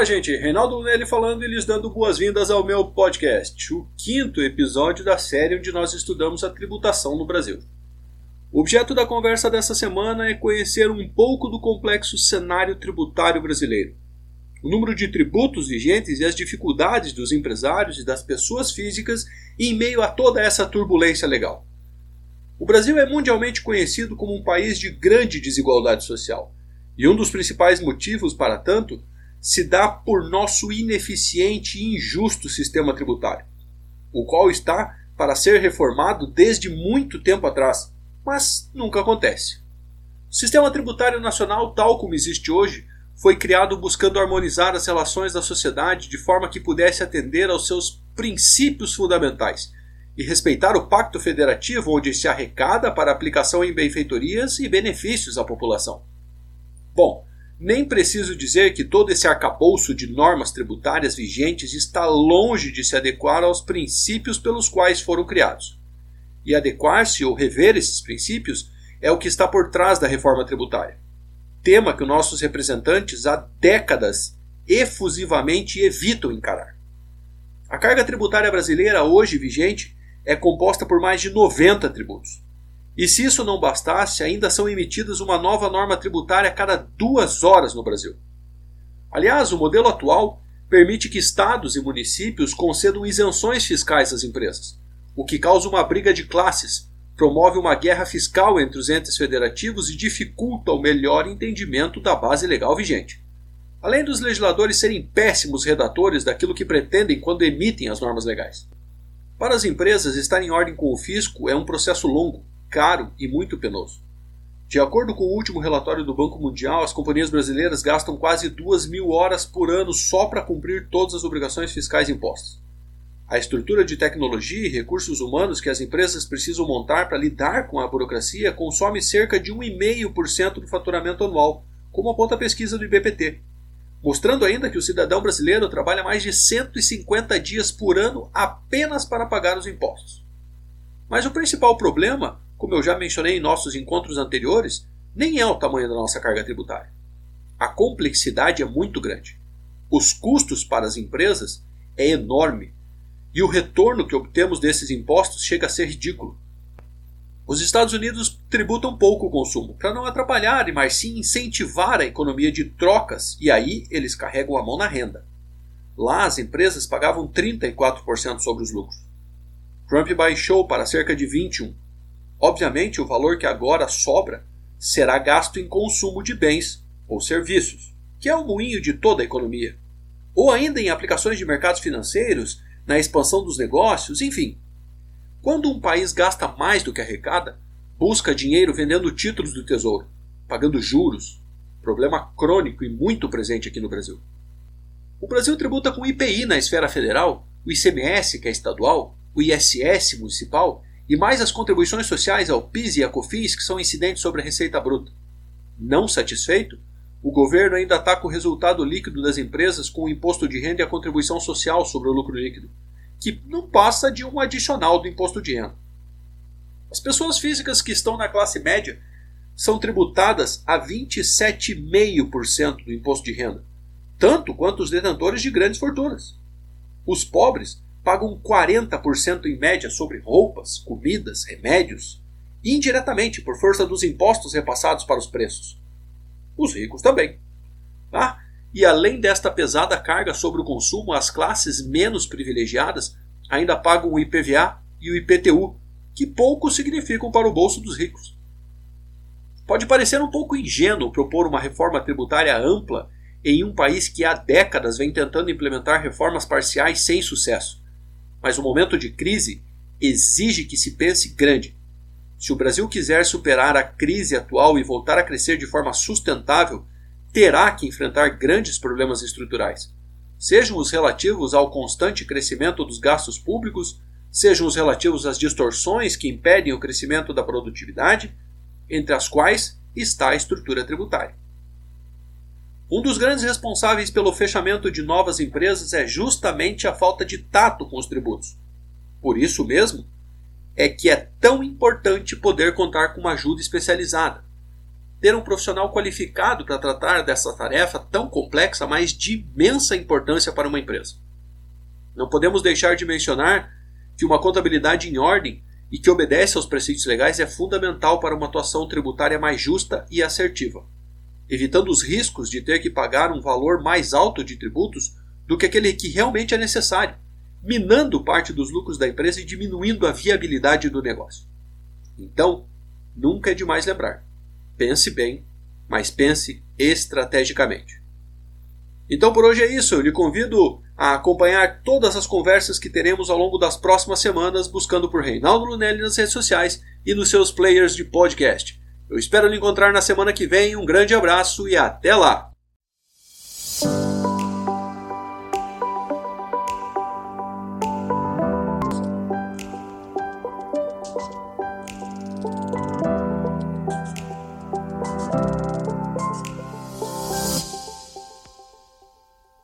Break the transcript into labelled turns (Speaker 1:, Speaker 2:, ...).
Speaker 1: Olá, gente. Reinaldo Lunelli falando e lhes dando boas-vindas ao meu podcast, o quinto episódio da série onde nós estudamos a tributação no Brasil. O objeto da conversa dessa semana é conhecer um pouco do complexo cenário tributário brasileiro. O número de tributos vigentes e as dificuldades dos empresários e das pessoas físicas em meio a toda essa turbulência legal. O Brasil é mundialmente conhecido como um país de grande desigualdade social, e um dos principais motivos para tanto se dá por nosso ineficiente e injusto sistema tributário, o qual está para ser reformado desde muito tempo atrás, mas nunca acontece. O sistema tributário nacional, tal como existe hoje, foi criado buscando harmonizar as relações da sociedade de forma que pudesse atender aos seus princípios fundamentais e respeitar o pacto federativo onde se arrecada para aplicação em benfeitorias e benefícios à população. Bom, nem preciso dizer que todo esse arcabouço de normas tributárias vigentes está longe de se adequar aos princípios pelos quais foram criados. E adequar-se ou rever esses princípios é o que está por trás da reforma tributária. Tema que os nossos representantes há décadas efusivamente evitam encarar. A carga tributária brasileira hoje vigente é composta por mais de 90 tributos. E se isso não bastasse, ainda são emitidas uma nova norma tributária a cada duas horas no Brasil. Aliás, o modelo atual permite que estados e municípios concedam isenções fiscais às empresas, o que causa uma briga de classes, promove uma guerra fiscal entre os entes federativos e dificulta o melhor entendimento da base legal vigente. Além dos legisladores serem péssimos redatores daquilo que pretendem quando emitem as normas legais. Para as empresas, estar em ordem com o fisco é um processo longo, caro e muito penoso. De acordo com o último relatório do Banco Mundial, as companhias brasileiras gastam quase 2 mil horas por ano só para cumprir todas as obrigações fiscais impostas. A estrutura de tecnologia e recursos humanos que as empresas precisam montar para lidar com a burocracia consome cerca de 1,5% do faturamento anual, como aponta a pesquisa do IBPT, mostrando ainda que o cidadão brasileiro trabalha mais de 150 dias por ano apenas para pagar os impostos. Mas o principal problema como eu já mencionei em nossos encontros anteriores, nem é o tamanho da nossa carga tributária. A complexidade é muito grande. Os custos para as empresas é enorme e o retorno que obtemos desses impostos chega a ser ridículo. Os Estados Unidos tributam pouco o consumo, para não atrapalhar, mas sim incentivar a economia de trocas, e aí eles carregam a mão na renda. Lá as empresas pagavam 34% sobre os lucros. Trump baixou para cerca de 21%. Obviamente, o valor que agora sobra será gasto em consumo de bens ou serviços, que é o moinho de toda a economia, ou ainda em aplicações de mercados financeiros, na expansão dos negócios, enfim. Quando um país gasta mais do que arrecada, busca dinheiro vendendo títulos do tesouro, pagando juros, problema crônico e muito presente aqui no Brasil. O Brasil tributa com IPI na esfera federal, o ICMS, que é estadual, o ISS municipal e mais as contribuições sociais ao PIS e à COFINS que são incidentes sobre a receita bruta. Não satisfeito, o governo ainda ataca o resultado líquido das empresas com o imposto de renda e a contribuição social sobre o lucro líquido, que não passa de um adicional do imposto de renda. As pessoas físicas que estão na classe média são tributadas a 27,5% do imposto de renda, tanto quanto os detentores de grandes fortunas. Os pobres pagam 40% em média sobre roupas, comidas, remédios, indiretamente por força dos impostos repassados para os preços. Os ricos também. Ah, e além desta pesada carga sobre o consumo, as classes menos privilegiadas ainda pagam o IPVA e o IPTU, que pouco significam para o bolso dos ricos. Pode parecer um pouco ingênuo propor uma reforma tributária ampla em um país que há décadas vem tentando implementar reformas parciais sem sucesso. Mas o momento de crise exige que se pense grande. Se o Brasil quiser superar a crise atual e voltar a crescer de forma sustentável, terá que enfrentar grandes problemas estruturais, sejam os relativos ao constante crescimento dos gastos públicos, sejam os relativos às distorções que impedem o crescimento da produtividade, entre as quais está a estrutura tributária. Um dos grandes responsáveis pelo fechamento de novas empresas é justamente a falta de tato com os tributos. Por isso mesmo, é que é tão importante poder contar com uma ajuda especializada. ter um profissional qualificado para tratar dessa tarefa tão complexa, mas de imensa importância para uma empresa. Não podemos deixar de mencionar que uma contabilidade em ordem e que obedece aos preceitos legais é fundamental para uma atuação tributária mais justa e assertiva, evitando os riscos de ter que pagar um valor mais alto de tributos do que aquele que realmente é necessário, minando parte dos lucros da empresa e diminuindo a viabilidade do negócio. Então, nunca é demais lembrar: pense bem, mas pense estrategicamente. Então por hoje é isso. Eu lhe convido a acompanhar todas as conversas que teremos ao longo das próximas semanas, buscando por Reinaldo Lunelli nas redes sociais e nos seus players de podcast. Eu espero lhe encontrar na semana que vem. Um grande abraço e até lá!